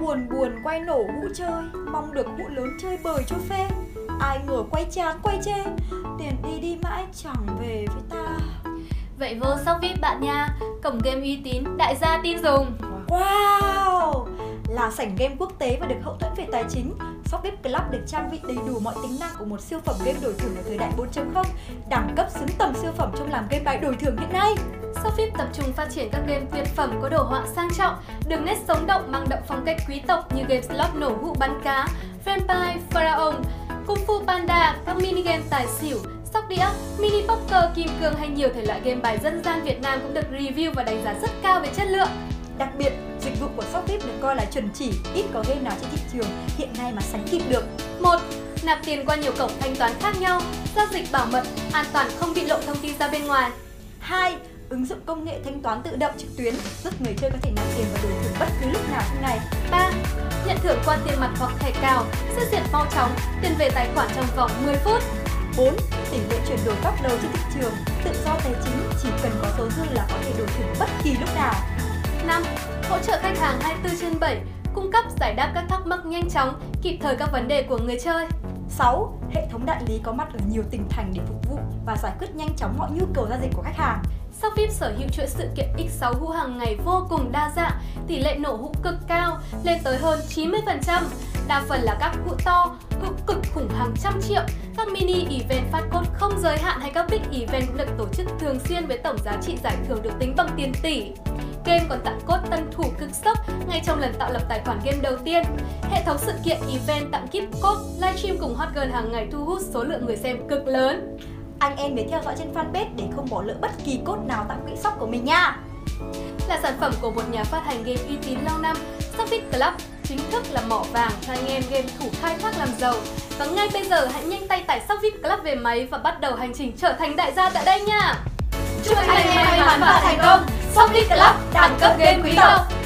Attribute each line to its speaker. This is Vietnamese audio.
Speaker 1: buồn buồn quay nổ hũ chơi Mong được hũ lớn chơi bời cho phê. Ai ngờ quay chán quay chê Tiền đi đi mãi chẳng về với ta.
Speaker 2: Vậy vô sóc VIP bạn nha Cổng game uy tín, đại gia tin dùng.
Speaker 1: Wow là sảnh game quốc tế và được hậu thuẫn về tài chính Shop VIP Club được trang bị đầy đủ mọi tính năng của một siêu phẩm game đổi thưởng ở thời đại 4.0 Đẳng cấp xứng tầm siêu phẩm trong làm game bài đổi thưởng hiện nay
Speaker 2: Shop VIP tập trung phát triển các game tuyệt phẩm có đồ họa sang trọng, đường nét sống động mang đậm phong cách quý tộc như game slot nổ hũ bắn cá, Vampire, Pharaoh, Kung Fu Panda, các mini game tài xỉu, sóc đĩa, mini poker, kim cương hay nhiều thể loại game bài dân gian Việt Nam cũng được review và đánh giá rất cao về chất lượng.
Speaker 1: Đặc biệt, dịch vụ của Shopee được coi là chuẩn chỉ, ít có game nào trên thị trường hiện nay mà sánh kịp được.
Speaker 2: một Nạp tiền qua nhiều cổng thanh toán khác nhau, giao dịch bảo mật, an toàn không bị lộ thông tin ra bên ngoài.
Speaker 1: 2. Ứng dụng công nghệ thanh toán tự động trực tuyến giúp người chơi có thể nạp tiền và đổi thưởng bất cứ lúc nào trong ngày.
Speaker 2: 3. Nhận thưởng qua tiền mặt hoặc thẻ cào, xét duyệt mau chóng, tiền về tài khoản trong vòng 10 phút.
Speaker 1: 4. Tỷ lệ chuyển đổi bắt đầu trên thị trường, tự do tài chính chỉ cần có số dư là có thể đổi thưởng bất kỳ lúc nào.
Speaker 2: 5. Hỗ trợ khách hàng 24 trên 7, cung cấp giải đáp các thắc mắc nhanh chóng, kịp thời các vấn đề của người chơi.
Speaker 1: 6. Hệ thống đại lý có mặt ở nhiều tỉnh thành để phục vụ và giải quyết nhanh chóng mọi nhu cầu giao dịch của khách hàng.
Speaker 2: Shop VIP sở hữu chuỗi sự kiện X6 hũ hàng ngày vô cùng đa dạng, tỷ lệ nổ hũ cực cao, lên tới hơn 90%. Đa phần là các hũ to, hũ cực khủng hàng trăm triệu. Các mini event phát code không giới hạn hay các big event cũng được tổ chức thường xuyên với tổng giá trị giải thưởng được tính bằng tiền tỷ. Game còn tặng code tân thủ cực sốc ngay trong lần tạo lập tài khoản game đầu tiên. Hệ thống sự kiện event tặng gift code, livestream cùng hot girl hàng ngày thu hút số lượng người xem cực lớn.
Speaker 1: Anh em nhớ theo dõi trên fanpage để không bỏ lỡ bất kỳ cốt nào tặng quỹ shop của mình nha.
Speaker 2: Là sản phẩm của một nhà phát hành game uy tín lâu năm, Shopify Club chính thức là mỏ vàng cho anh em game thủ khai thác làm giàu. Và ngay bây giờ hãy nhanh tay tải Shopify Club về máy và bắt đầu hành trình trở thành đại gia tại đây nha.
Speaker 1: Chúc anh em may mắn và thành công! Shopify Club đẳng cấp game quý tộc.